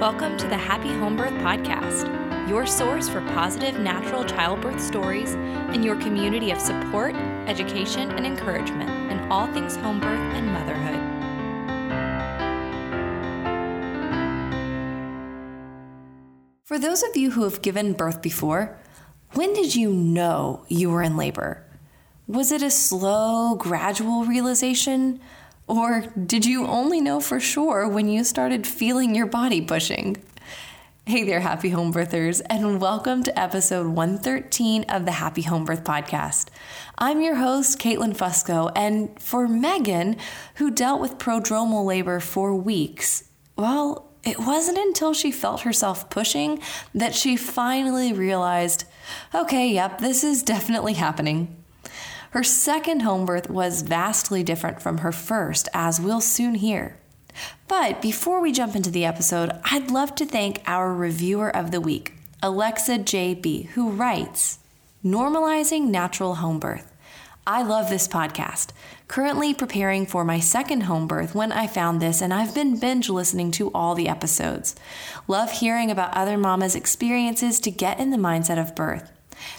Welcome to the Happy Home Birth Podcast, your source for positive natural childbirth stories and your community of support, education, and encouragement in all things home birth and motherhood. For those of you who have given birth before, when did you know you were in labor? Was it a slow, gradual realization? Or did you only know for sure when you started feeling your body pushing? Hey there, happy home birthers, and welcome to episode 113 of the Happy Home Birth Podcast. I'm your host, Caitlin Fusco, and for Megan, who dealt with prodromal labor for weeks, well, it wasn't until she felt herself pushing that she finally realized okay, yep, this is definitely happening. Her second home birth was vastly different from her first, as we'll soon hear. But before we jump into the episode, I'd love to thank our reviewer of the week, Alexa JB, who writes Normalizing Natural Home Birth. I love this podcast. Currently preparing for my second home birth when I found this, and I've been binge listening to all the episodes. Love hearing about other mamas' experiences to get in the mindset of birth.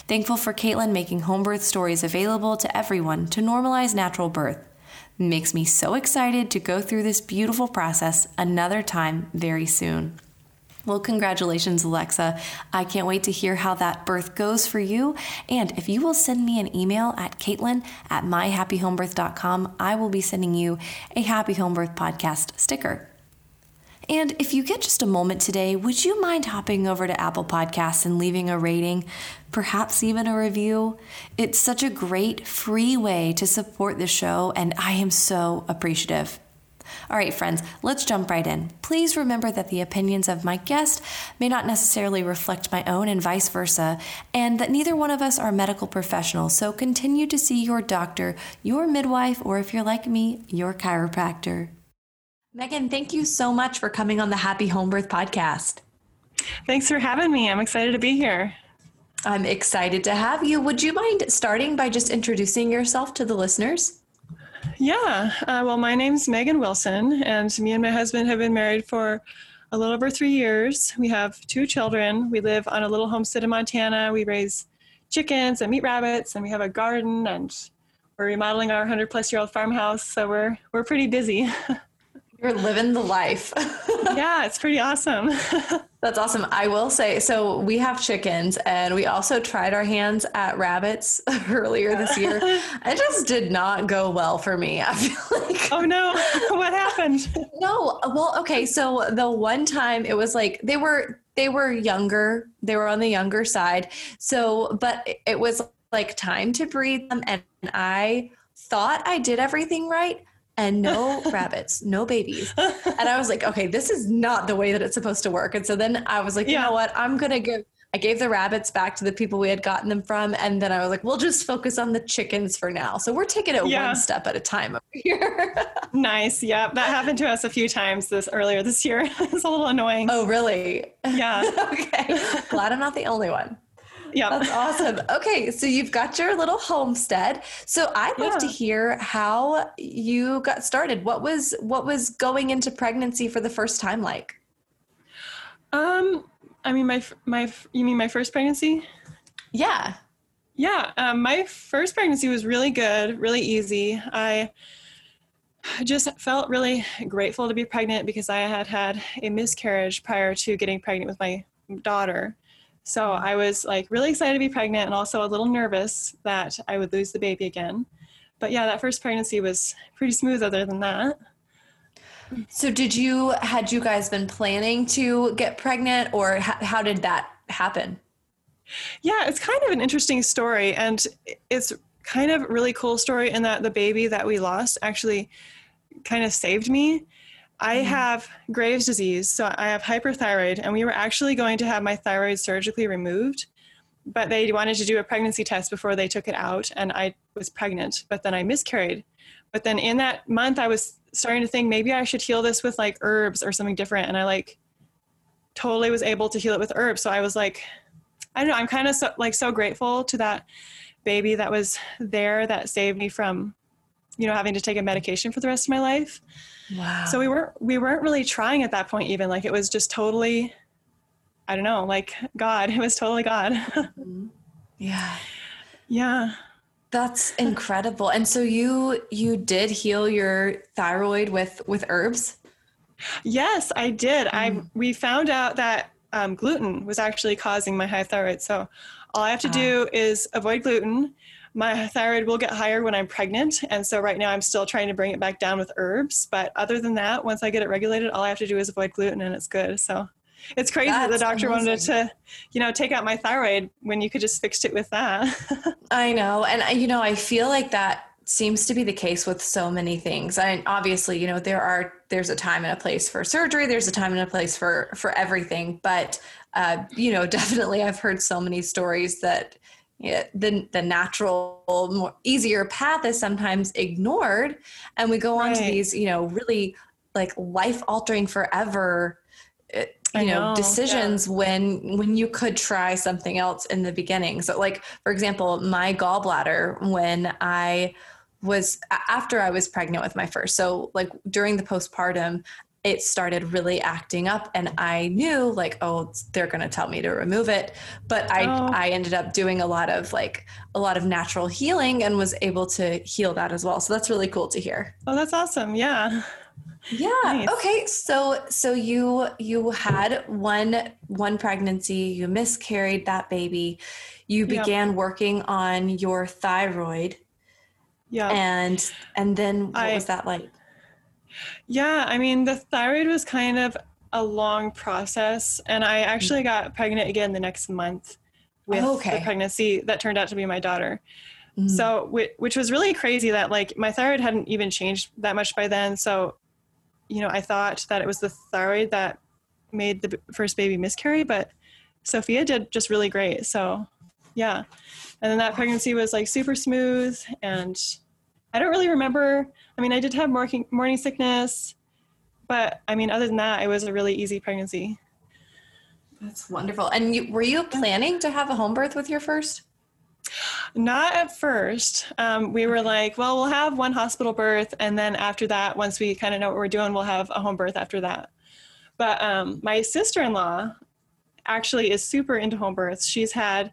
Thankful for Caitlin making home birth stories available to everyone to normalize natural birth. Makes me so excited to go through this beautiful process another time very soon. Well, congratulations, Alexa. I can't wait to hear how that birth goes for you. And if you will send me an email at caitlin at myhappyhomebirth.com, I will be sending you a Happy Home Birth podcast sticker. And if you get just a moment today, would you mind hopping over to Apple Podcasts and leaving a rating, perhaps even a review? It's such a great free way to support the show, and I am so appreciative. All right, friends, let's jump right in. Please remember that the opinions of my guest may not necessarily reflect my own and vice versa, and that neither one of us are medical professionals. So continue to see your doctor, your midwife, or if you're like me, your chiropractor. Megan, thank you so much for coming on the Happy Home Birth podcast. Thanks for having me. I'm excited to be here. I'm excited to have you. Would you mind starting by just introducing yourself to the listeners? Yeah. Uh, well, my name's Megan Wilson, and me and my husband have been married for a little over three years. We have two children. We live on a little homestead in Montana. We raise chickens and meat rabbits, and we have a garden, and we're remodeling our 100 plus year old farmhouse. So we're we're pretty busy. You're living the life. yeah, it's pretty awesome. That's awesome. I will say so we have chickens and we also tried our hands at rabbits earlier this year. it just did not go well for me. I feel like Oh no. What happened? No. Well, okay, so the one time it was like they were they were younger. They were on the younger side. So, but it was like time to breed them and I thought I did everything right and no rabbits, no babies. And I was like, okay, this is not the way that it's supposed to work. And so then I was like, yeah. you know what? I'm going to give, I gave the rabbits back to the people we had gotten them from. And then I was like, we'll just focus on the chickens for now. So we're taking it yeah. one step at a time over here. nice. Yeah. That happened to us a few times this earlier this year. it's a little annoying. Oh, really? Yeah. okay. Glad I'm not the only one. Yeah. That's awesome. Okay. So you've got your little homestead. So I'd love yeah. to hear how you got started. What was what was going into pregnancy for the first time like? Um, I mean my my you mean my first pregnancy? Yeah. Yeah, um, my first pregnancy was really good, really easy. I just felt really grateful to be pregnant because I had had a miscarriage prior to getting pregnant with my daughter. So I was like really excited to be pregnant and also a little nervous that I would lose the baby again. But yeah, that first pregnancy was pretty smooth other than that. So did you had you guys been planning to get pregnant or how, how did that happen? Yeah, it's kind of an interesting story and it's kind of really cool story in that the baby that we lost actually kind of saved me I mm-hmm. have Graves' disease, so I have hyperthyroid, and we were actually going to have my thyroid surgically removed, but they wanted to do a pregnancy test before they took it out, and I was pregnant, but then I miscarried. But then in that month, I was starting to think maybe I should heal this with like herbs or something different, and I like totally was able to heal it with herbs. So I was like, I don't know, I'm kind of so, like so grateful to that baby that was there that saved me from you know, having to take a medication for the rest of my life. Wow. So we weren't we weren't really trying at that point even like it was just totally I don't know, like God. It was totally God. Mm-hmm. yeah. yeah. That's incredible. And so you you did heal your thyroid with with herbs? Yes, I did. I mm-hmm. we found out that um, gluten was actually causing my high thyroid. So all I have to do ah. is avoid gluten. My thyroid will get higher when I'm pregnant, and so right now I'm still trying to bring it back down with herbs. But other than that, once I get it regulated, all I have to do is avoid gluten, and it's good. So it's crazy that the doctor amazing. wanted to, you know, take out my thyroid when you could just fix it with that. I know, and you know, I feel like that seems to be the case with so many things and obviously you know there are there's a time and a place for surgery there's a time and a place for for everything but uh, you know definitely i've heard so many stories that yeah, the the natural more easier path is sometimes ignored and we go on to these you know really like life altering forever uh, you know, know, decisions yeah. when when you could try something else in the beginning so like for example my gallbladder when i was after I was pregnant with my first. So like during the postpartum, it started really acting up and I knew like, oh, they're going to tell me to remove it. But I, oh. I ended up doing a lot of like a lot of natural healing and was able to heal that as well. So that's really cool to hear. Oh, that's awesome. Yeah. Yeah. Nice. Okay. So, so you, you had one, one pregnancy, you miscarried that baby, you began yep. working on your thyroid yeah. And and then what I, was that like? Yeah, I mean the thyroid was kind of a long process and I actually got pregnant again the next month with oh, okay. the pregnancy that turned out to be my daughter. Mm. So which was really crazy that like my thyroid hadn't even changed that much by then. So you know, I thought that it was the thyroid that made the first baby miscarry, but Sophia did just really great. So yeah and then that pregnancy was like super smooth and i don't really remember. I mean i did have morning, morning sickness but i mean other than that it was a really easy pregnancy. That's wonderful. And you, were you planning to have a home birth with your first? Not at first. Um, we were like well we'll have one hospital birth and then after that once we kind of know what we're doing we'll have a home birth after that. But um, my sister-in-law actually is super into home births. She's had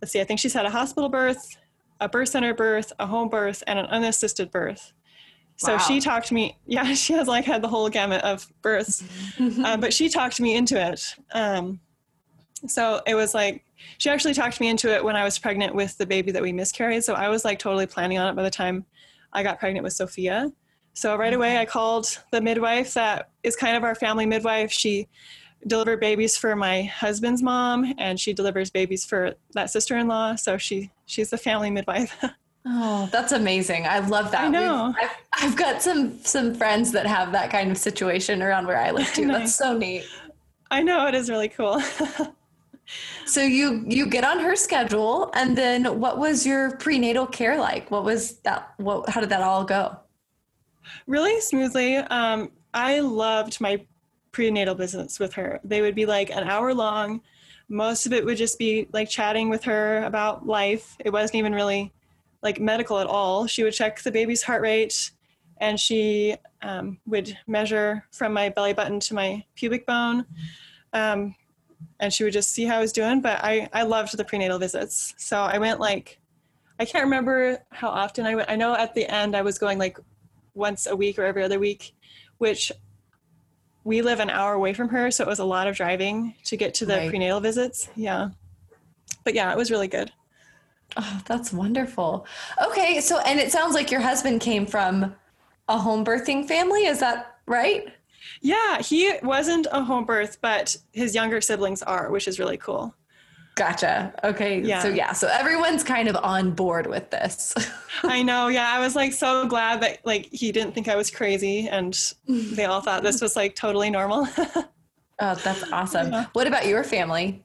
let's see, I think she's had a hospital birth, a birth center birth, a home birth, and an unassisted birth. So wow. she talked me, yeah, she has like had the whole gamut of births, uh, but she talked me into it. Um, so it was like, she actually talked me into it when I was pregnant with the baby that we miscarried. So I was like totally planning on it by the time I got pregnant with Sophia. So right away, I called the midwife that is kind of our family midwife. She deliver babies for my husband's mom and she delivers babies for that sister-in-law so she she's the family midwife. Oh that's amazing. I love that. I know. I've, I've, got some some friends that have that kind of situation around where i live too. Nice. that's so neat. I know it is really cool. So you you get on her schedule and then what was your prenatal care like? What was that what how did that all go? Really smoothly. Um, i loved my prenatal visits with her. They would be like an hour long. Most of it would just be like chatting with her about life. It wasn't even really like medical at all. She would check the baby's heart rate and she um, would measure from my belly button to my pubic bone. Um, and she would just see how I was doing. But I, I loved the prenatal visits. So I went like, I can't remember how often I went. I know at the end I was going like once a week or every other week, which we live an hour away from her, so it was a lot of driving to get to the right. prenatal visits. Yeah. But yeah, it was really good. Oh, that's wonderful. Okay, so and it sounds like your husband came from a home birthing family, is that right? Yeah, he wasn't a home birth, but his younger siblings are, which is really cool. Gotcha. Okay. Yeah. So yeah, so everyone's kind of on board with this. I know. Yeah, I was like so glad that like he didn't think I was crazy, and they all thought this was like totally normal. oh, that's awesome. Yeah. What about your family?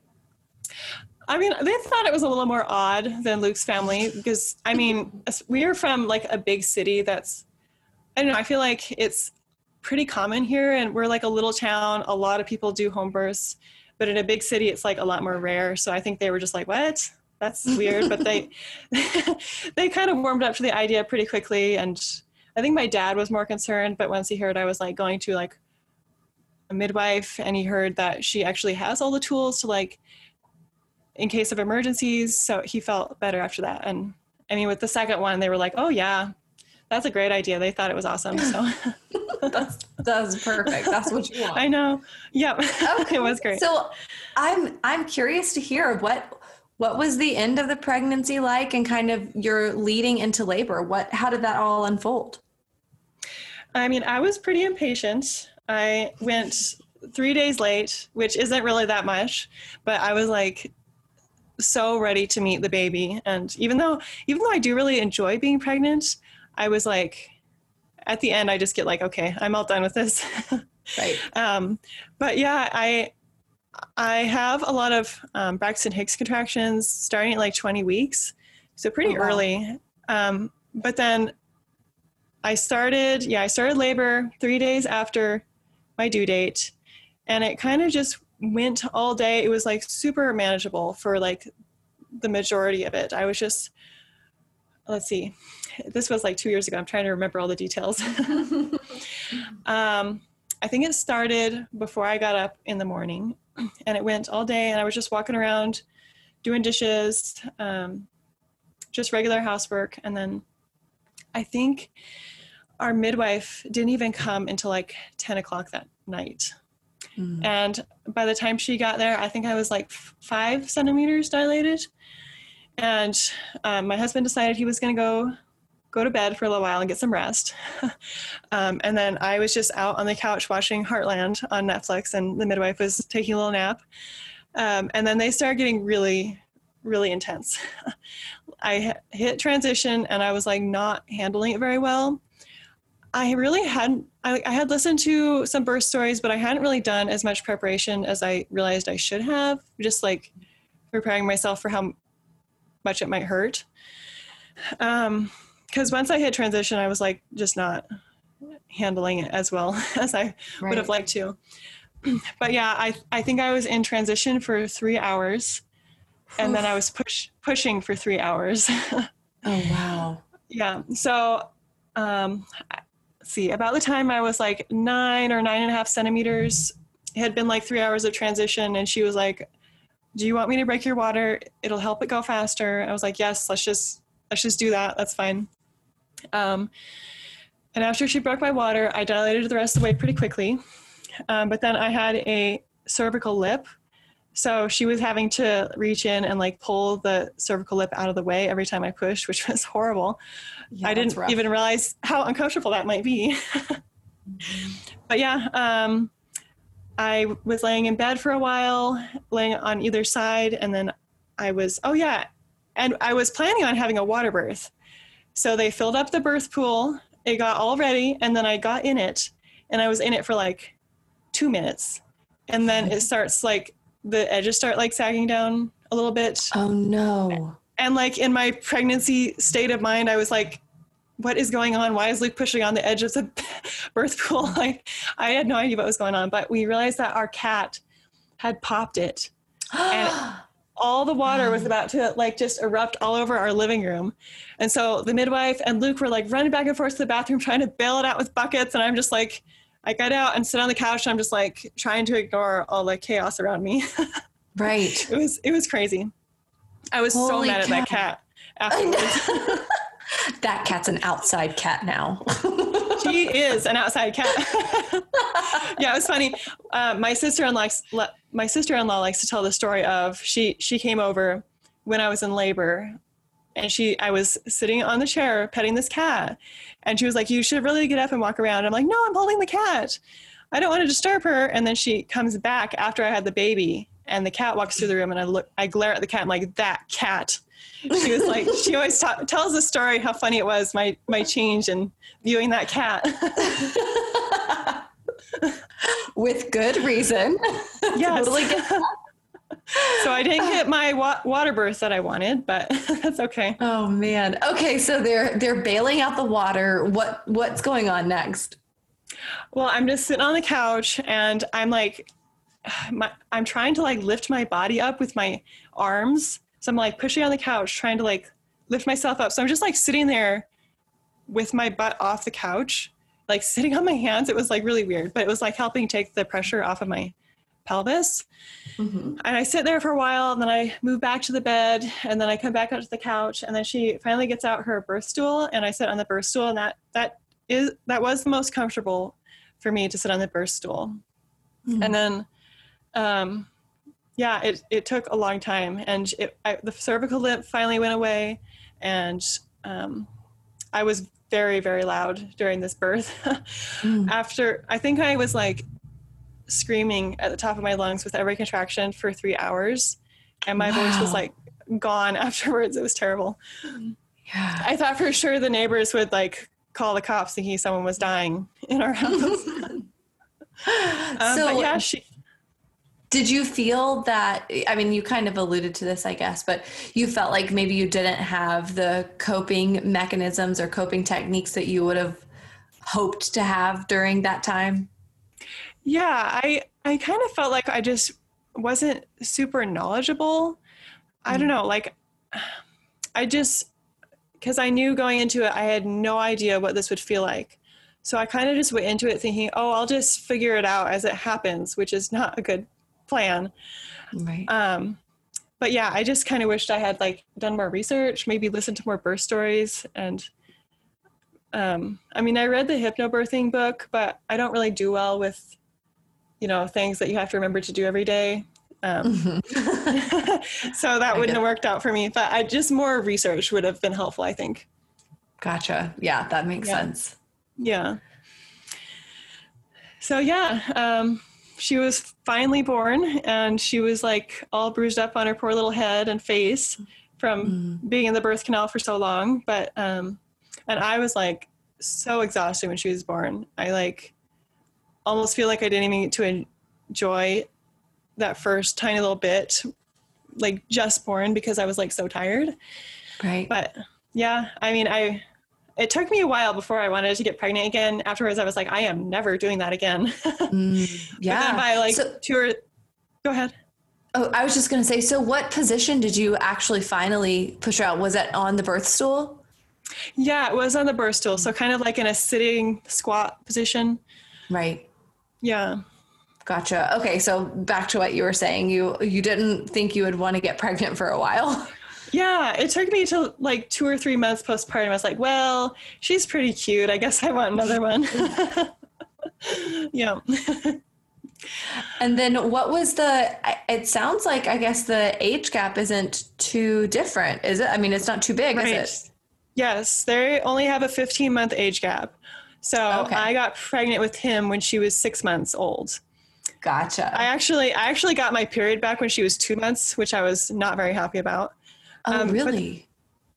I mean, they thought it was a little more odd than Luke's family because I mean, we are from like a big city that's I don't know. I feel like it's pretty common here, and we're like a little town. A lot of people do home births but in a big city it's like a lot more rare so i think they were just like what that's weird. but they they kind of warmed up to the idea pretty quickly. And I think my dad was more concerned, but once he heard I was like going to like a midwife and he heard that she actually has all the tools to like in case of emergencies, so he felt better after that. And I mean, with the second one, they were like, "Oh yeah, that's a great idea." They thought it was awesome. So that's that's perfect. That's what you want. I know. Yep. Okay. it was great. So I'm I'm curious to hear what what was the end of the pregnancy like and kind of your leading into labor. What how did that all unfold? I mean, I was pretty impatient. I went three days late, which isn't really that much, but I was like so ready to meet the baby. And even though even though I do really enjoy being pregnant, I was like at the end I just get like, okay, I'm all done with this. right. Um, but yeah, I I have a lot of um, Braxton Hicks contractions starting at like 20 weeks, so pretty oh, wow. early. Um, but then I started, yeah, I started labor three days after my due date, and it kind of just went all day. It was like super manageable for like the majority of it. I was just, let's see, this was like two years ago. I'm trying to remember all the details. um, I think it started before I got up in the morning and it went all day and I was just walking around doing dishes, um, just regular housework. And then I think our midwife didn't even come until like 10 o'clock that night. Mm. And by the time she got there, I think I was like five centimeters dilated. And um, my husband decided he was going to go go to bed for a little while and get some rest. um, and then I was just out on the couch watching Heartland on Netflix, and the midwife was taking a little nap. Um, and then they started getting really, really intense. I hit transition, and I was like not handling it very well. I really hadn't. I, I, had listened to some birth stories, but I hadn't really done as much preparation as I realized I should have. Just like preparing myself for how much it might hurt. Um, because once I hit transition, I was like just not handling it as well as I right. would have liked to. But yeah, I I think I was in transition for three hours, and then I was push pushing for three hours. oh wow! Yeah. So, um, see, about the time I was like nine or nine and a half centimeters, it had been like three hours of transition, and she was like, "Do you want me to break your water? It'll help it go faster." I was like, "Yes, let's just let's just do that. That's fine." Um, and after she broke my water, I dilated the rest of the way pretty quickly. Um, but then I had a cervical lip. So she was having to reach in and like pull the cervical lip out of the way every time I pushed, which was horrible. Yeah, I didn't even realize how uncomfortable that might be. but yeah, um, I was laying in bed for a while, laying on either side, and then I was, oh yeah, and I was planning on having a water birth. So they filled up the birth pool. It got all ready, and then I got in it, and I was in it for like two minutes, and then it starts like the edges start like sagging down a little bit. Oh no! And like in my pregnancy state of mind, I was like, "What is going on? Why is Luke pushing on the edge of the birth pool?" Like I had no idea what was going on, but we realized that our cat had popped it, and all the water was about to like just erupt all over our living room. And so the midwife and Luke were like running back and forth to the bathroom trying to bail it out with buckets. And I'm just like, I got out and sit on the couch. And I'm just like trying to ignore all the chaos around me. right. It was it was crazy. I was Holy so mad cat. at that cat afterwards. That cat's an outside cat now. she is an outside cat. yeah, it was funny. Uh, my sister-in-law, my sister-in-law likes to tell the story of she she came over when I was in labor, and she I was sitting on the chair petting this cat, and she was like, "You should really get up and walk around." I'm like, "No, I'm holding the cat. I don't want to disturb her." And then she comes back after I had the baby, and the cat walks through the room, and I look, I glare at the cat. I'm like, "That cat." She was like she always ta- tells the story how funny it was my my change in viewing that cat. With good reason. Yes. totally so i didn't get my wa- water birth that i wanted but that's okay. Oh man. Okay so they're they're bailing out the water. What what's going on next? Well i'm just sitting on the couch and i'm like my, i'm trying to like lift my body up with my arms So I'm like pushing on the couch, trying to like lift myself up. So I'm just like sitting there with my butt off the couch, like sitting on my hands. It was like really weird, but it was like helping take the pressure off of my pelvis. Mm-hmm. And I sit there for a while and then I move back to the bed and then I come back out to the couch and then she finally gets out her birth stool and I sit on the birth stool and that that is that was the most comfortable for me to sit on the birth stool. Mm-hmm. And then um yeah, it, it took a long time and it, I, the cervical lip finally went away and um, I was very, very loud during this birth. mm. After, I think I was like screaming at the top of my lungs with every contraction for three hours. And my wow. voice was like gone afterwards. It was terrible. Yeah. I thought for sure the neighbors would like call the cops thinking someone was dying in our house. um, so, but yeah, she, did you feel that? I mean, you kind of alluded to this, I guess, but you felt like maybe you didn't have the coping mechanisms or coping techniques that you would have hoped to have during that time? Yeah, I I kind of felt like I just wasn't super knowledgeable. I don't mm. know, like I just because I knew going into it, I had no idea what this would feel like. So I kind of just went into it thinking, oh, I'll just figure it out as it happens, which is not a good plan. Right. Um, but yeah, I just kind of wished I had like done more research, maybe listened to more birth stories. And um, I mean, I read the hypnobirthing book, but I don't really do well with, you know, things that you have to remember to do every day. Um, mm-hmm. so that wouldn't have worked out for me. But I just more research would have been helpful, I think. Gotcha. Yeah, that makes yeah. sense. Yeah. So yeah, um, she was finally born and she was like all bruised up on her poor little head and face from mm. being in the birth canal for so long. But um and i was like so exhausted when she was born. I like almost feel like i didn't even get to enjoy that first tiny little bit like just born because i was like so tired. Right. But yeah i mean i it took me a while before I wanted to get pregnant again. Afterwards, I was like, I am never doing that again. mm, yeah. But then by like so, two or, go ahead. Oh, I was just going to say, so what position did you actually finally push out? Was that on the birth stool? Yeah, it was on the birth stool. So kind of like in a sitting squat position. Right. Yeah. Gotcha. Okay, so back to what you were saying. You you didn't think you would want to get pregnant for a while. Yeah, it took me to like two or three months postpartum. I was like, well, she's pretty cute. I guess I want another one. yeah. and then what was the it sounds like I guess the age gap isn't too different, is it? I mean, it's not too big, right. is it? Yes, they only have a 15 month age gap. So okay. I got pregnant with him when she was 6 months old. Gotcha. I actually I actually got my period back when she was 2 months, which I was not very happy about. Oh, um, really? But,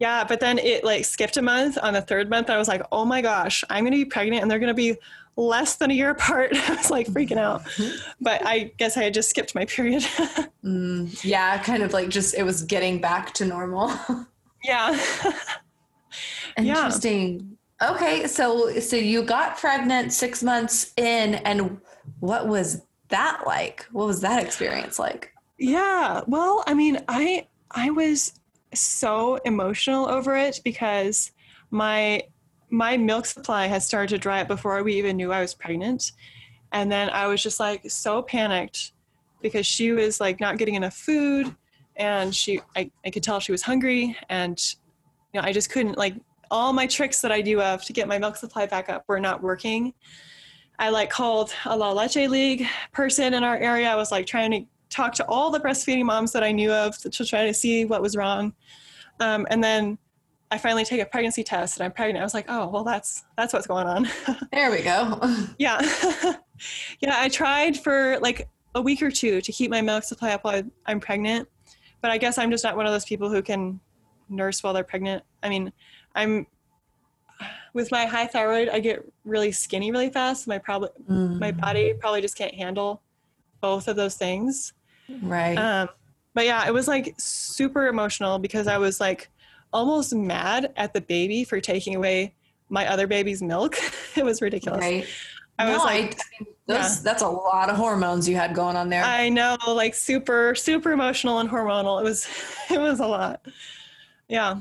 yeah, but then it like skipped a month. On the third month, I was like, oh my gosh, I'm going to be pregnant and they're going to be less than a year apart. I was like freaking out. But I guess I had just skipped my period. mm, yeah, kind of like just it was getting back to normal. yeah. Interesting. Yeah. Okay, so so you got pregnant 6 months in and what was that like? What was that experience like? Yeah. Well, I mean, I I was so emotional over it because my my milk supply had started to dry up before we even knew I was pregnant. And then I was just like so panicked because she was like not getting enough food and she I, I could tell she was hungry and you know I just couldn't like all my tricks that I do of to get my milk supply back up were not working. I like called a La Leche League person in our area. I was like trying to talk to all the breastfeeding moms that I knew of to try to see what was wrong. Um, and then I finally take a pregnancy test and I'm pregnant. I was like, oh, well, that's that's what's going on. there we go. yeah, yeah. I tried for like a week or two to keep my milk supply up while I'm pregnant, but I guess I'm just not one of those people who can nurse while they're pregnant. I mean, I'm with my high thyroid. I get really skinny really fast. My probably mm. my body probably just can't handle both of those things. Right. Um, but yeah, it was like super emotional because I was like almost mad at the baby for taking away my other baby's milk. it was ridiculous. Right. I no, was like, I, Those, Yeah. That's a lot of hormones you had going on there. I know, like super, super emotional and hormonal. It was, it was a lot. Yeah.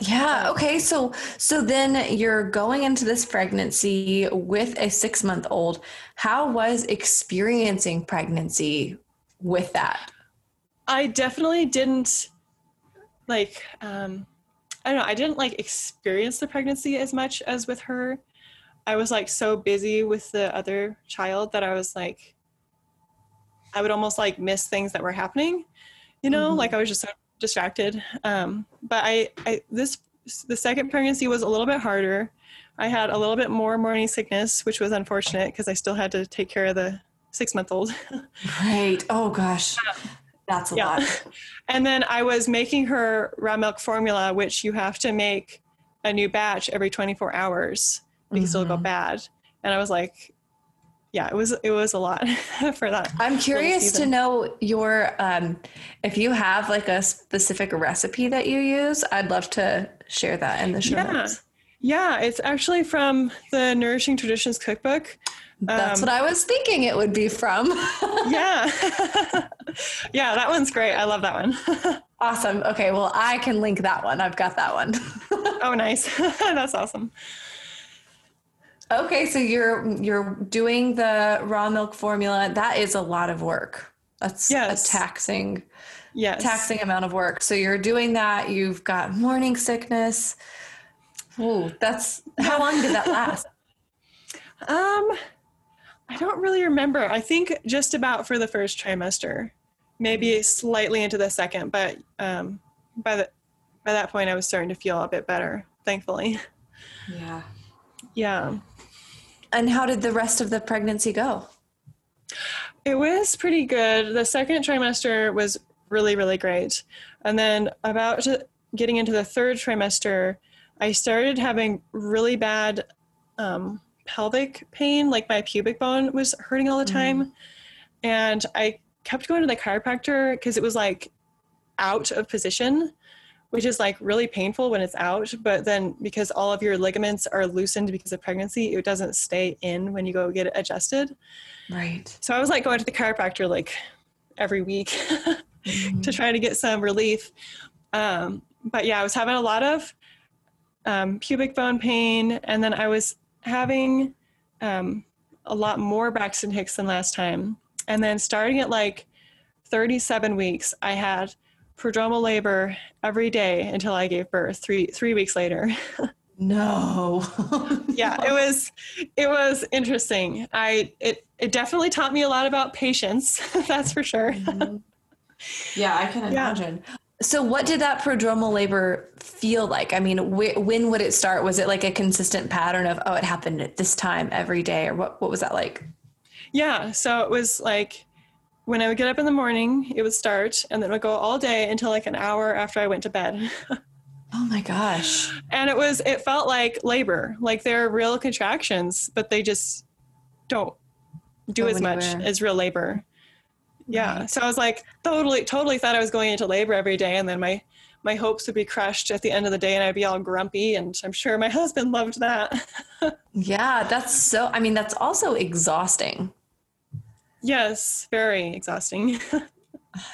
Yeah. Okay. So so then you're going into this pregnancy with a six month old. How was experiencing pregnancy with that? I definitely didn't like um I don't know, I didn't like experience the pregnancy as much as with her. I was like so busy with the other child that I was like I would almost like miss things that were happening. You know, Mhm. like I was just so distracted. Um but I I this the second pregnancy was a little bit harder. I had a little bit more morning sickness, which was unfortunate because I still had to take care of the 6 month old. Right. Oh gosh. That's a Yeah. lot. And then I was making her raw milk formula, which you have to make a new batch every 24 hours because it'll go Mhm. bad. And I was like, yeah, it was it was a lot for that. I'm curious to know your um if you have like a specific recipe that you use, I'd love to share that in the show Yeah. notes. Yeah, it's actually from the Nourishing Traditions cookbook. That's Um, what I was thinking it would be from. Yeah. yeah, that one's great. I love that one. awesome. Okay, well I can link that one. I've got that one. oh, nice. That's awesome. Okay, so you're you're doing the raw milk formula. That is a lot of work. That's Yes. a taxing Yes. taxing amount of work. So you're doing that. You've got morning sickness. Ooh, that's how long did that last? Um, I don't really remember. I think just about for the first trimester, maybe slightly into the second, but um, by the by that point, I was starting to feel a bit better. Thankfully, Yeah. yeah, And how did the rest of the pregnancy go? it was pretty good. The second trimester was really really great, and then about getting into the third trimester, I started having really bad um, pelvic pain, like my pubic bone was hurting all the time. And I kept going to the chiropractor because it was like out of position, which is like really painful when it's out. But then because all of your ligaments are loosened because of pregnancy, it doesn't stay in when you go get it adjusted. Right. So I was like going to the chiropractor like every week to try to get some relief. Um, but yeah, I was having a lot of um, pubic bone pain, and then I was having um, a lot more Braxton Hicks than last time. And then starting at like 37 weeks, I had prodromal labor every day until I gave birth. Three three weeks later. No. yeah, it was it was interesting. I it it definitely taught me a lot about patience. that's for sure. yeah, I can Yeah. So, what did that prodromal labor feel like? I mean, wh- when would it start? Was it like a consistent pattern of, oh, it happened at this time every day, or what? What was that like? Yeah, so it was like when I would get up in the morning, it would start, and then it would go all day until like an hour after I went to bed. Oh my gosh. and it was, it felt like labor, like they're real contractions, but they just don't do as much as real labor. Yeah, Right. so I was like totally, totally thought I was going into labor every day, and then my my hopes would be crushed at the end of the day, and I'd be all grumpy. And I'm sure my husband loved that. Yeah, that's so, I mean, that's also exhausting. yes, very exhausting.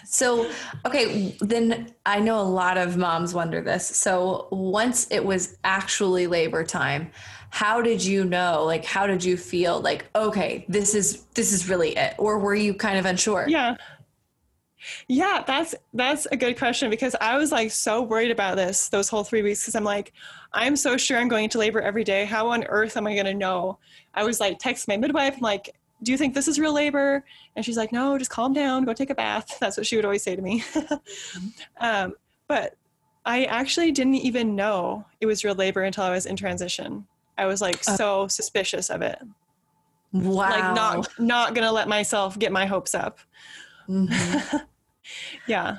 So, okay, then I know a lot of moms wonder this. So, once it was actually labor time, how did you know? Like, how did you feel? Like, okay, this is this is really it, or were you kind of unsure? Yeah. Yeah, that's that's a good question because I was like so worried about this those whole 3 weeks cuz I'm like I'm so sure I'm going into labor every day. How on earth am I going to know? I was like text my midwife I'm like, "Do you think this is real labor?" And she's like, "No, just calm down, go take a bath." That's what she would always say to me. um, but I actually didn't even know it was real labor until I was in transition. I was like so suspicious of it. Wow. Like not not going to let myself get my hopes up. Mhm. Yeah.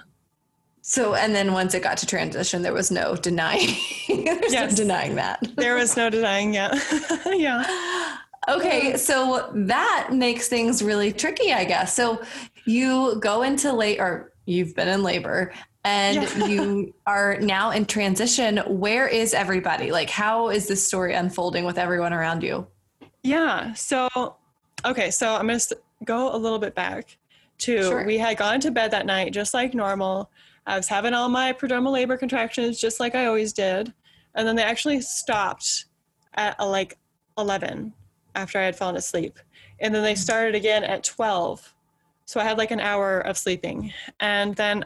So, and then once it got to transition, there was no denying. There's Yes. no denying that. There was no denying yeah. yeah. Okay, so that makes things really tricky, I guess. So you go into late, or you've been in labor, and Yeah. you are now in transition. Where is everybody? Like, how is this story unfolding with everyone around you? Yeah. So okay, so I'm going to go a little bit back to Sure. we had gone to bed that night just like normal. I was having all my prodromal labor contractions just like I always did. And then they actually stopped at uh, like 11 after I had fallen asleep. And then they started again at 12. So I had like an hour of sleeping. And then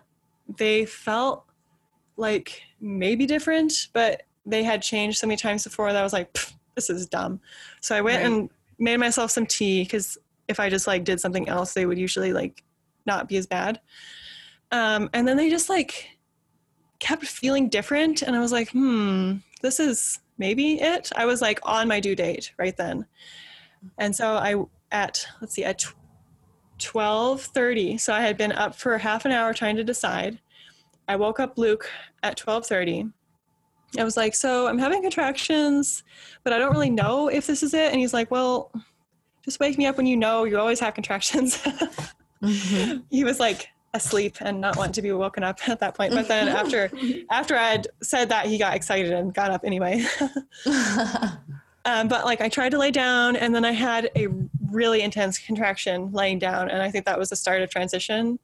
they felt like maybe different, but they had changed so many times before that I was like, this is dumb. So I went Right. and made myself some tea because if I just like did something else, they would usually like not be as bad. Um, and then they just like kept feeling different. And I was like, hmm, this is maybe it. I was like on my due date right then. And so I, at, let's see, at 12.30, so I had been up for half an hour trying to decide. I woke up Luke at 12.30. I was like, so I'm having contractions, but I don't really know if this is it. And he's like, well, just wake me up when you know you always have contractions. Mhm. he was like asleep and not wanting to be woken up at that point. But then after after I had said that, he got excited and got up anyway. um, but like I tried to lay down, and then I had a really intense contraction laying down, and I think that was the start of transition.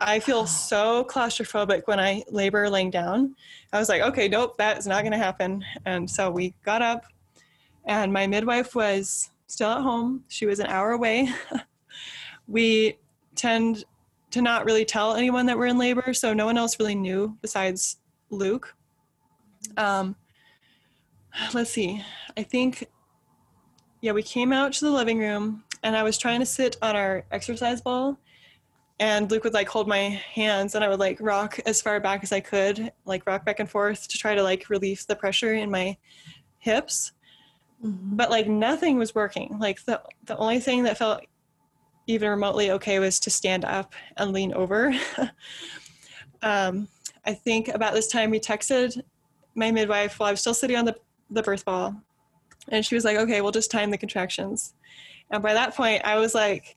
I feel so claustrophobic when I labor laying down. I was like, okay, nope, that is not going to happen. And so we got up, and my midwife was still at home. She was an hour away. we tend to not really tell anyone that we're in labor, so no one else really knew besides Luke. Um, let's see. I think, yeah, we came out to the living room, and I was trying to sit on our exercise ball, and Luke would like hold my hands, and I would like rock as far back as I could, like rock back and forth to try to like relieve the pressure in my hips Mhm. but like nothing was working. Like the the only thing that felt even remotely okay was to stand up and lean over. um, I think about this time we texted my midwife while I was still sitting on the the birth ball, and she was like, "Okay, we'll just time the contractions." And by that point, I was like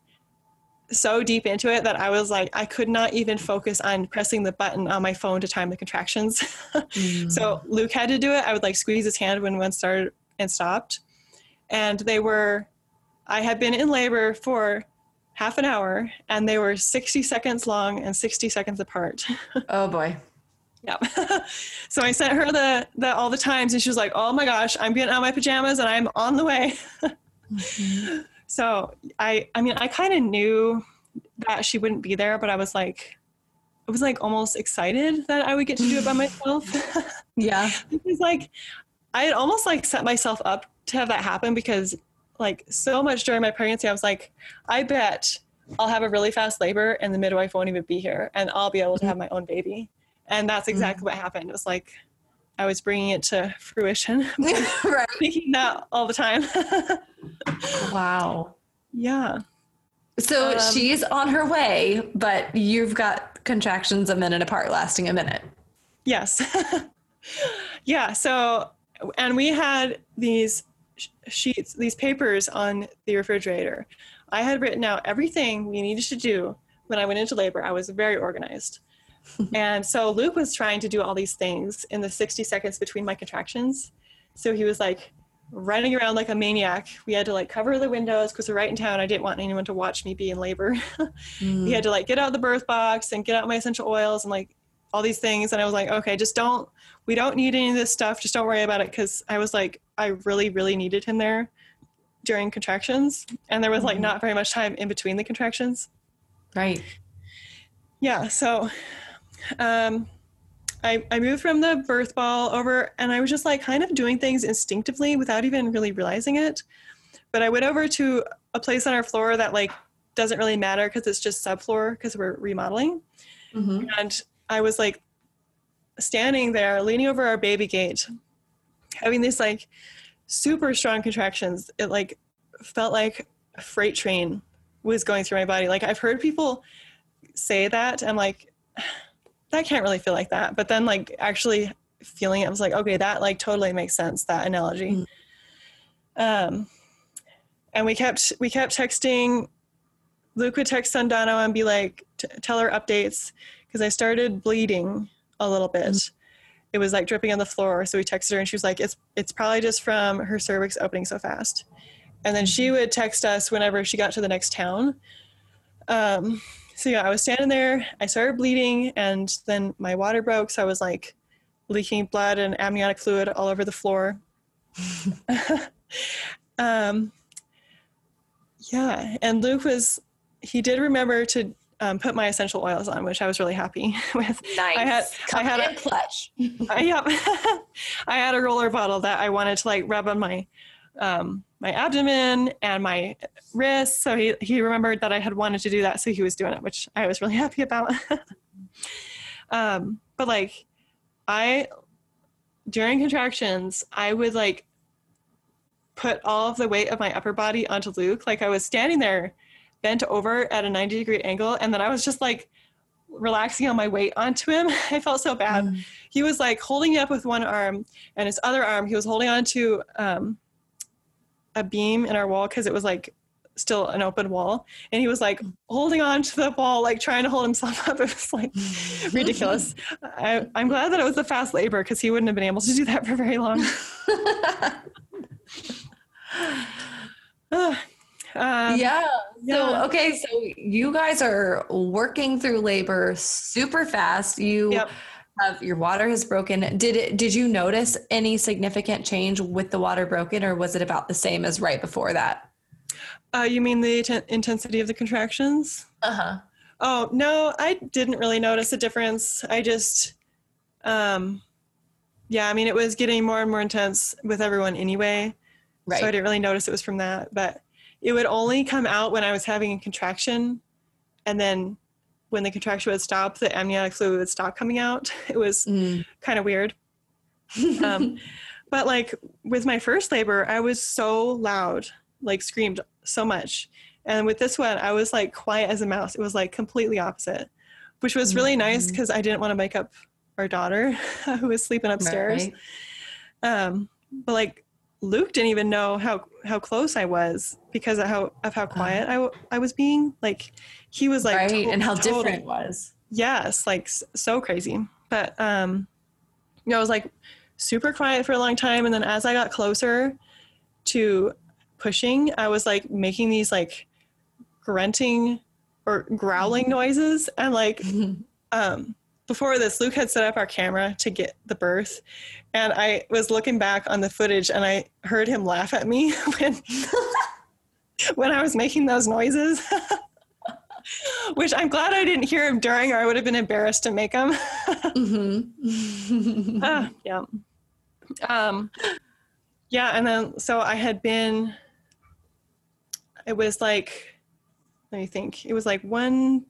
so deep into it that I was like, I could not even focus on pressing the button on my phone to time the contractions. Mm. So Luke had to do it. I would like squeeze his hand when one started and stopped. And they were, I had been in labor for half an hour and they were 60 seconds long and 60 seconds apart. Oh boy. Yep. so I sent her the, the, all the times and she was like, oh my gosh, I'm getting out of my pajamas and I'm on the way. so I, I mean, I kind of knew that she wouldn't be there, but I was like, I was like almost excited that I would get to do it by myself. Yeah. because like I had almost like set myself up to have that happen because like so much during my pregnancy I was like I bet I'll have a really fast labor and the midwife won't even be here and I'll be able to have my own baby and that's exactly what happened it was like I was bringing it to fruition right. thinking that all the time Wow. yeah So Um, she's on her way, but you've got contractions a minute apart, lasting a minute. Yes. yeah. So, and we had these sh- sheets, these papers on the refrigerator. I had written out everything we needed to do when I went into labor. I was very organized. And so Luke was trying to do all these things in the 60 seconds between my contractions. So he was like running around like a maniac. We had to like cover the windows because we're right in town. I didn't want anyone to watch me be in labor. he had to like get out the birth box and get out my essential oils and like all these things and i was like okay just don't we don't need any of this stuff just don't worry about it because i was like i really really needed him there during contractions and there was like Mhm. not very much time in between the contractions Right. yeah so um I, I moved from the birth ball over and i was just like kind of doing things instinctively without even really realizing it but i went over to a place on our floor that like doesn't really matter because it's just subfloor because we're remodeling Mhm. and I was like standing there, leaning over our baby gate, having these like super strong contractions. It like felt like a freight train was going through my body. Like I've heard people say that. I'm like, that can't really feel like that. But then like actually feeling it, I was like, okay, that like totally makes sense. That analogy. Um, and we kept we kept texting. Luke would text Sundano and be like, t- tell her updates because I started bleeding a little bit. It was like dripping on the floor. So we texted her and she was like, it's it's probably just from her cervix opening so fast. and then she would text us whenever she got to the next town. Um, so yeah, I was standing there. I started bleeding, and then my water broke. So I was like leaking blood and amniotic fluid all over the floor. um, yeah, and Luke was he did remember to um, put my essential oils on, which I was really happy with. Nice. I had Coming I had in clutch. I, yep. I had a roller bottle that I wanted to like rub on my um, my abdomen and my wrists. So he he remembered that I had wanted to do that, so he was doing it, which I was really happy about. um, but like, I during contractions, I would like put all of the weight of my upper body onto Luke. Like I was standing there, bent over at a ninety degree angle, and then I was just like relaxing all my weight onto him. I felt so bad. Mm. He was like holding me up with one arm, and his other arm he was holding onto um, a beam in our wall because it was like still an open wall, and he was like holding on to the wall, like trying to hold himself up. It was like ridiculous. I, I'm glad that it was a fast labor because he wouldn't have been able to do that for very long. Uh, um, yeah. yeah. So okay, so you guys are working through labor super fast. You Yep. Have your water has broken. Did it did you notice any significant change with the water broken or was it about the same as right before that? Uh, you mean the ten- intensity of the contractions? Uh-huh. Oh no, I didn't really notice a difference. I just, um, yeah, I mean, it was getting more and more intense with everyone anyway, Right. so I didn't really notice it was from that. But it would only come out when I was having a contraction, and then when the contraction would stop, the amniotic fluid would stop coming out. It was Mm. kind of weird. Um, but like with my first labor, I was so loud, like screamed so much. And with this one, I was like quiet as a mouse. It was like completely opposite, which was really nice Mhm. because I didn't want to wake up our daughter who was sleeping upstairs. Right. Um, but like Luke didn't even know how how close I was because of how of how quiet I, I was being. Like he was like right. to- and how total- different it was. yes like so crazy but um you know i was like super quiet for a long time and then as i got closer to pushing i was like making these like grunting or growling noises and like um before this luke had set up our camera to get the birth and i was looking back on the footage and i heard him laugh at me when when i was making those noises which i'm glad i didn't hear him during or i would have been embarrassed to make them Mhm. Ah, yeah. Um, yeah, and then so I had been. It was like, let me think. It was like one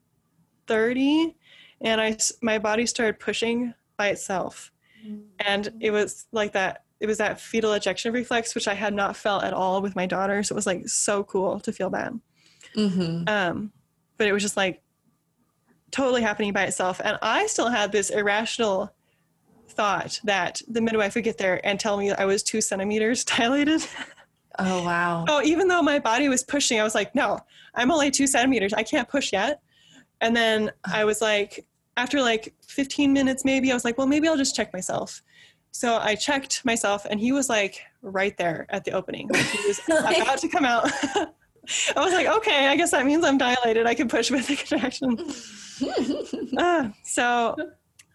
thirty, and I my body started pushing by itself, and it was like that. It was that fetal ejection reflex, which I had not felt at all with my daughter. So it was like so cool to feel that. Mhm. Um, but it was just like totally happening by itself. And I still had this irrational thought that the midwife would get there and tell me I was two centimeters dilated. Oh wow. oh, even though my body was pushing, I was like, no, I'm only two centimeters. I can't push yet. And then I was like, after like 15 minutes, maybe, I was like, well, maybe I'll just check myself. So I checked myself, and he was like right there at the opening. Like, he was about to come out. I was like, okay, I guess that means I'm dilated. I can push with the contraction. Ah, so,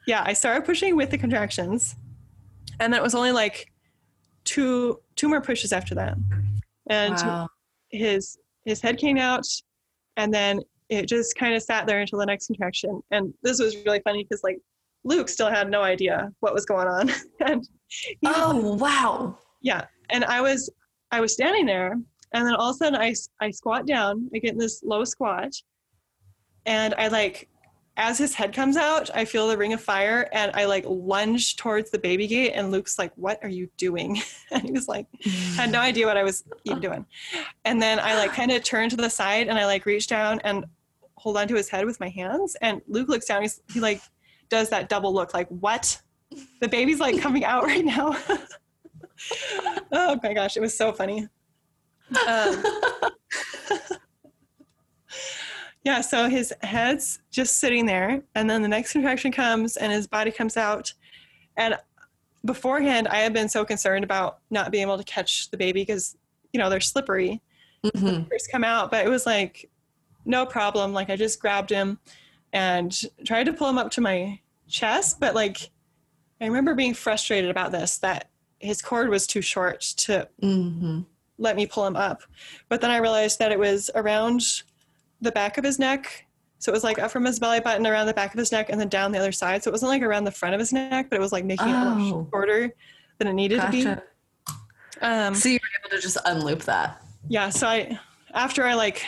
yeah, I started pushing with the contractions, and then it was only like two two more pushes after that, and wow. his his head came out, and then it just kind of sat there until the next contraction. And this was really funny because like Luke still had no idea what was going on, and was Oh wow. yeah and i was i was standing there and then all of a sudden I, I squat down i get in this low squat and i like as his head comes out i feel the ring of fire and i like lunge towards the baby gate and luke's like what are you doing and he was like had no idea what i was even doing and then i like kind of turn to the side and i like reach down and hold onto his head with my hands and luke looks down he's, he like does that double look like what the baby's like coming out right now oh my gosh, it was so funny. Um, yeah, so his head's just sitting there, and then the next contraction comes, and his body comes out. And beforehand, I had been so concerned about not being able to catch the baby because you know, they're slippery. Mhm. First come out, but it was like no problem. Like I just grabbed him and tried to pull him up to my chest, but like I remember being frustrated about this that his cord was too short to Mhm. let me pull him up. But then I realized that it was around the back of his neck. So it was like up from his belly button around the back of his neck and then down the other side. So it wasn't like around the front of his neck, but it was like making it Oh. much shorter than it needed to be. Um, So you were able to just unloop that. yeah. So I, after I like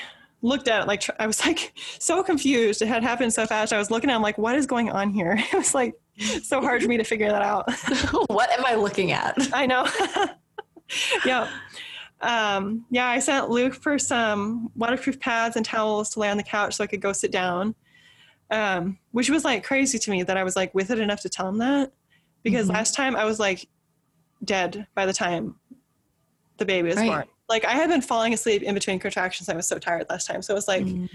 looked at it, like I was like so confused. It had happened so fast. I was looking at him like, what is going on here? It was like so hard for me to figure that out. what am I looking at? I know. yeah. Um, yeah, I sent Luke for some waterproof pads and towels to lay on the couch so I could go sit down. Um, which was like crazy to me that I was like with it enough to tell him that. Because Mhm. last time I was like dead by the time the baby was Right. born. Like I had been falling asleep in between contractions. I was so tired last time. So it was like Mm.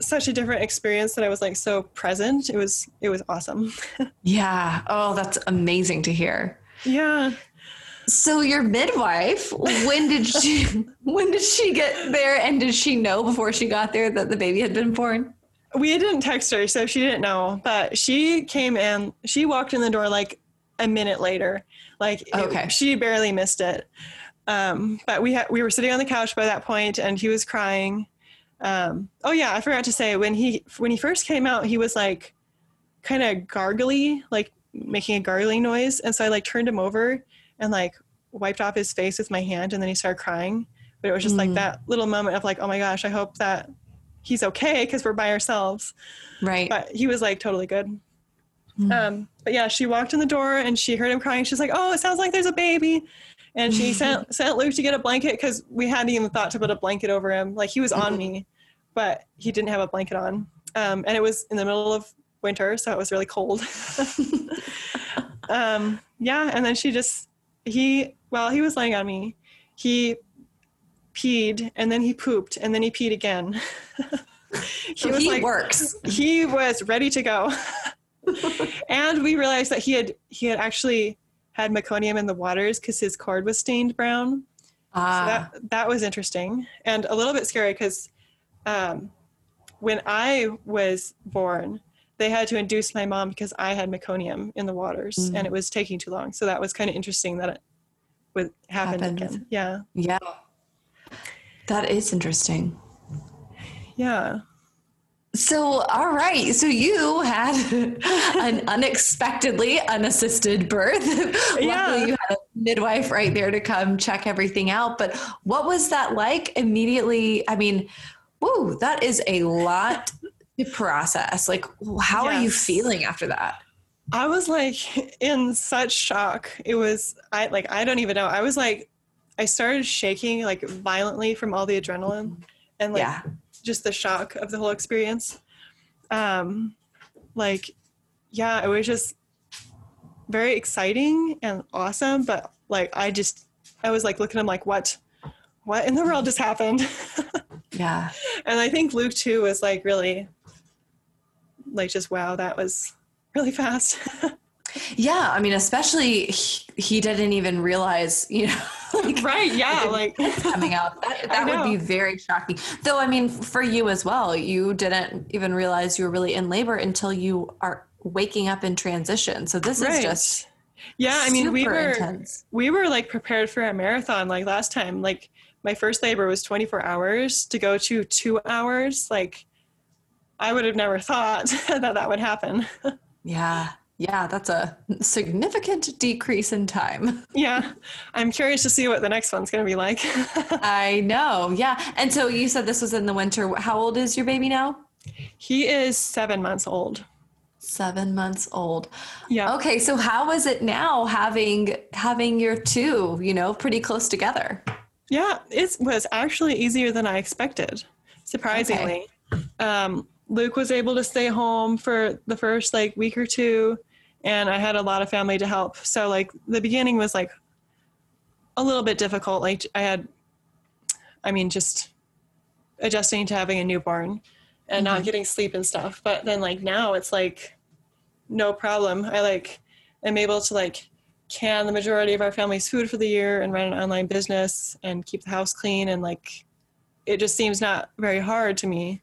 such a different experience that I was like so present. It was it was awesome. Yeah. Oh, that's amazing to hear. yeah. So your midwife, when did she when did she get there and did she know before she got there that the baby had been born? we didn't text her, so she didn't know. But she came in. She walked in the door like a minute later. Like it- Okay. she barely missed it. Um, but we had we were sitting on the couch by that point, and he was crying. Um, oh yeah, I forgot to say when he when he first came out, he was like kind of gargly, like making a gargling noise, and so I like turned him over and like wiped off his face with my hand, and then he started crying. But it was just like Mm. that little moment of like, oh my gosh, I hope that he's okay because we're by ourselves Right. but he was like totally good. Mm. Um, but yeah, she walked in the door and she heard him crying. She's like, "Oh, it sounds like there's a baby," and she sent sent Luke to get a blanket because we hadn't even thought to put a blanket over him. Like he was on Mhm. me, but he didn't have a blanket on, um, and it was in the middle of winter, so it was really cold. um, yeah, and then she just he while he was laying on me, he peed and then he pooped and then he peed again. he so he works. he was ready to go and we realized that he had he had actually had meconium in the waters because his cord was stained brown so Ah, that that was interesting and a little bit scary because um, when i was born they had to induce my mom because i had meconium in the waters Mm. and it was taking too long so that was kind of interesting that it would happen Happened. again yeah yeah. That is interesting. yeah So, all right. So you had an unexpectedly unassisted birth. Yeah. Luckily, you had a midwife right there to come check everything out. But what was that like immediately? I mean, whoa, that is a lot to process. Like, how are you feeling after that? I was like in such shock. It was I like I don't even know. I was like I started shaking like violently from all the adrenaline and like yeah. Just the shock of the whole experience. Um like yeah, it was just very exciting and awesome, but like I just I was like looking at him like what what in the world just happened? Yeah. and I think Luke too was like really like just wow, that was really fast. Yeah. I mean, especially he, he didn't even realize, you know, like right, yeah, like coming out. That, that would be very shocking. Though, I mean, for you as well, you didn't even realize you were really in labor until you are waking up in transition. So this Right. is just yeah i mean we were intense. we were like prepared for a marathon like last time like my first labor was 24 hours to go to two hours like i would have never thought that that would happen Yeah. Yeah. That's a significant decrease in time. yeah i'm curious to see what the next one's going to be like I know. Yeah. And so you said this was in the winter. How old is your baby now? he is seven months old Seven months old. yeah Okay. So how is it now having having your two, you know, pretty close together? Yeah, it was actually easier than I expected, surprisingly. Um, Luke was able to stay home for the first like week or two, and I had a lot of family to help. So like the beginning was like a little bit difficult. Like I had, I mean, just adjusting to having a newborn and not mm-hmm. getting sleep and stuff. But then like now it's like no problem. I like am able to like can the majority of our family's food for the year and run an online business and keep the house clean and like it just seems not very hard to me.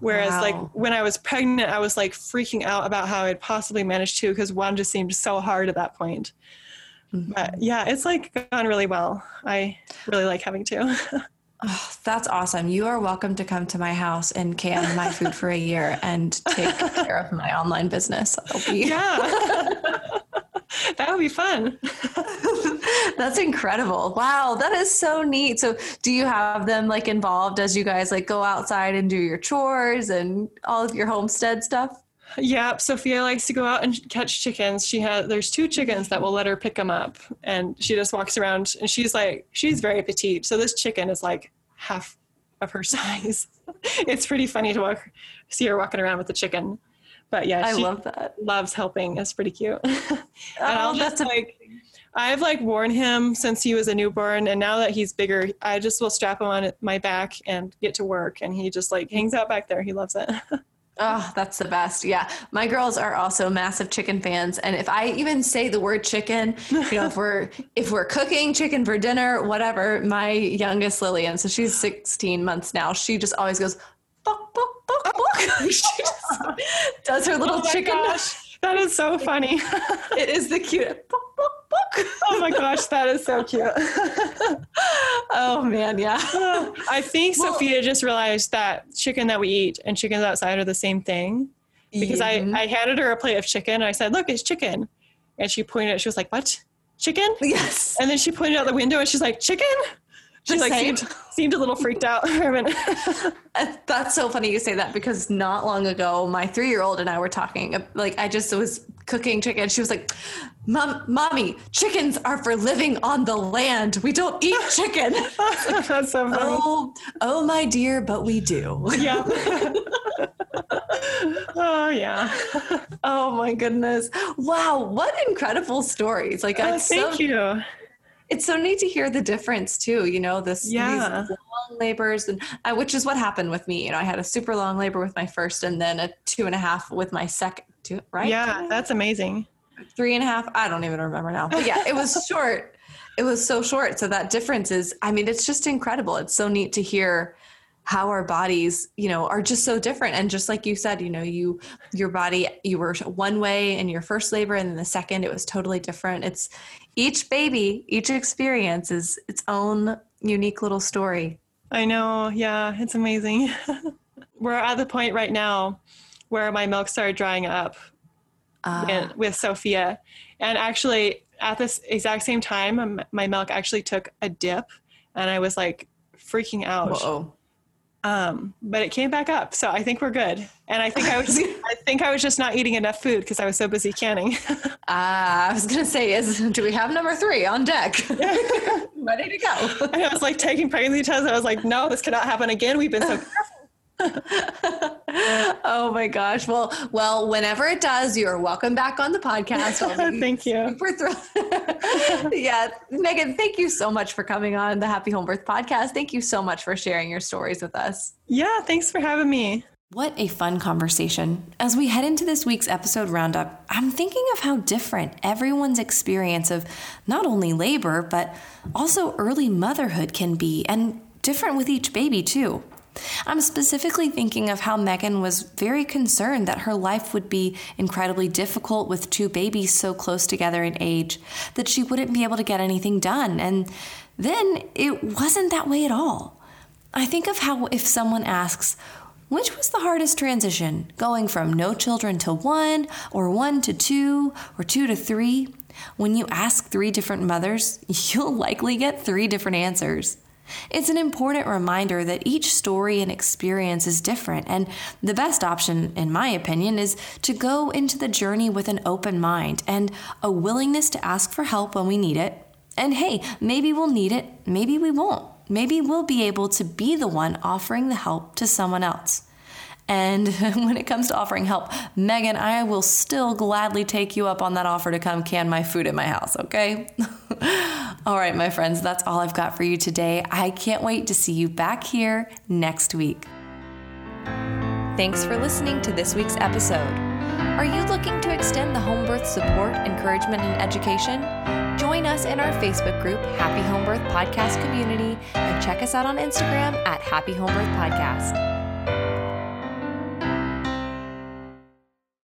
Whereas Wow. like when I was pregnant, I was like freaking out about how I'd possibly manage to because one just seemed so hard at that point. Mm-hmm. But yeah, it's like gone really well. I really like having two. Oh, that's awesome. You are welcome to come to my house and can my food for a year and take care of my online business. Be yeah. that would be fun. That's incredible. Wow, that is so neat. So, do you have them like involved as you guys like go outside and do your chores and all of your homestead stuff? Yeah, Sophia likes to go out and catch chickens. She has there's two chickens that will let her pick them up, and she just walks around. And she's like she's very petite, so this chicken is like half of her size. it's pretty funny to walk see her walking around with the chicken. But yeah, I she love that. loves helping. It's pretty cute. and Oh, I'll just like I've like worn him since he was a newborn, and now that he's bigger, I just will strap him on my back and get to work, and he just like hangs out back there. He loves it. Oh, that's the best. Yeah. My girls are also massive chicken fans. And if I even say the word chicken, you know, if we're if we're cooking chicken for dinner, whatever, my youngest Lillian, so she's 16 months now, she just always goes, buck, buck, buck. she just does her little Oh chicken. gosh, that is so funny. It is the cute buck, buck, buck. oh my gosh, that is so cute. Oh man, yeah. Oh, I think Well- Sophia just realized that chicken that we eat and chickens outside are the same thing. Because. I, mm-hmm. I handed her a plate of chicken and I said, Look, it's chicken. And she pointed she was like, What? Chicken? Yes. And then she pointed out the window and she's like, Chicken? She like seemed, seemed a little freaked out for a minute. Uh, That's so funny you say that because not long ago, my three year old and I were talking. uh, Like, I just was cooking chicken. She was like, Mom, Mommy, chickens are for living on the land. We don't eat chicken. That's so funny. oh, oh, my dear, but we do. Yeah. oh yeah. Oh, my goodness. Wow. What incredible stories. Like, Oh, thank so, you. It's so neat to hear the difference, too. You know, this, Yeah. long labors, and uh, which is what happened with me. You know, I had a super long labor with my first and then a two and a half with my second, two, right? Yeah, that's amazing. three and a half. I don't even remember now. But yeah, it was short. It was so short. So that difference is, I mean, it's just incredible. It's so neat to hear how our bodies, you know, are just so different. And just like you said, you know, you, your body, you were one way in your first labor and then the second, it was totally different. It's each baby, each experience is its own unique little story. I know. Yeah, it's amazing. We're at the point right now where my milk started drying up Uh, in- with Sophia. And actually, at this exact same time, my milk actually took a dip and I was like freaking out. whoa. Um, but it came back up. So I think we're good. And I think I was, I think I was just not eating enough food because I was so busy canning. Uh, I was going to say, is do we have number three on deck? Ready to go. and I was like taking pregnancy tests. I was like, no, this cannot happen again. We've been so oh my gosh. Well, well, whenever it does, you are welcome back on the podcast. I'll Thank you. Super thrilled. yeah. Megan, thank you so much for coming on the Happy Home Birth podcast. Thank you so much for sharing your stories with us. Yeah, thanks for having me. What a fun conversation. As we head into this week's episode roundup, I'm thinking of how different everyone's experience of not only labor, but also early motherhood can be, and different with each baby, too. I'm specifically thinking of how Megan was very concerned that her life would be incredibly difficult with two babies so close together in age, that she wouldn't be able to get anything done. And then it wasn't that way at all. I think of how if someone asks, which was the hardest transition, going from no children to one, or one to two, or two to three? When you ask three different mothers, you'll likely get three different answers. It's an important reminder that each story and experience is different, and the best option, in my opinion, is to go into the journey with an open mind and a willingness to ask for help when we need it. And hey, maybe we'll need it, maybe we won't. Maybe we'll be able to be the one offering the help to someone else. And when it comes to offering help, Megan, I will still gladly take you up on that offer to come can my food at my house, okay? all right, my friends, that's all I've got for you today. I can't wait to see you back here next week. Thanks for listening to this week's episode. Are you looking to extend the home birth support, encouragement, and education? Join us in our Facebook group, Happy Home Birth Podcast Community, and check us out on Instagram at Happy Home Birth Podcast.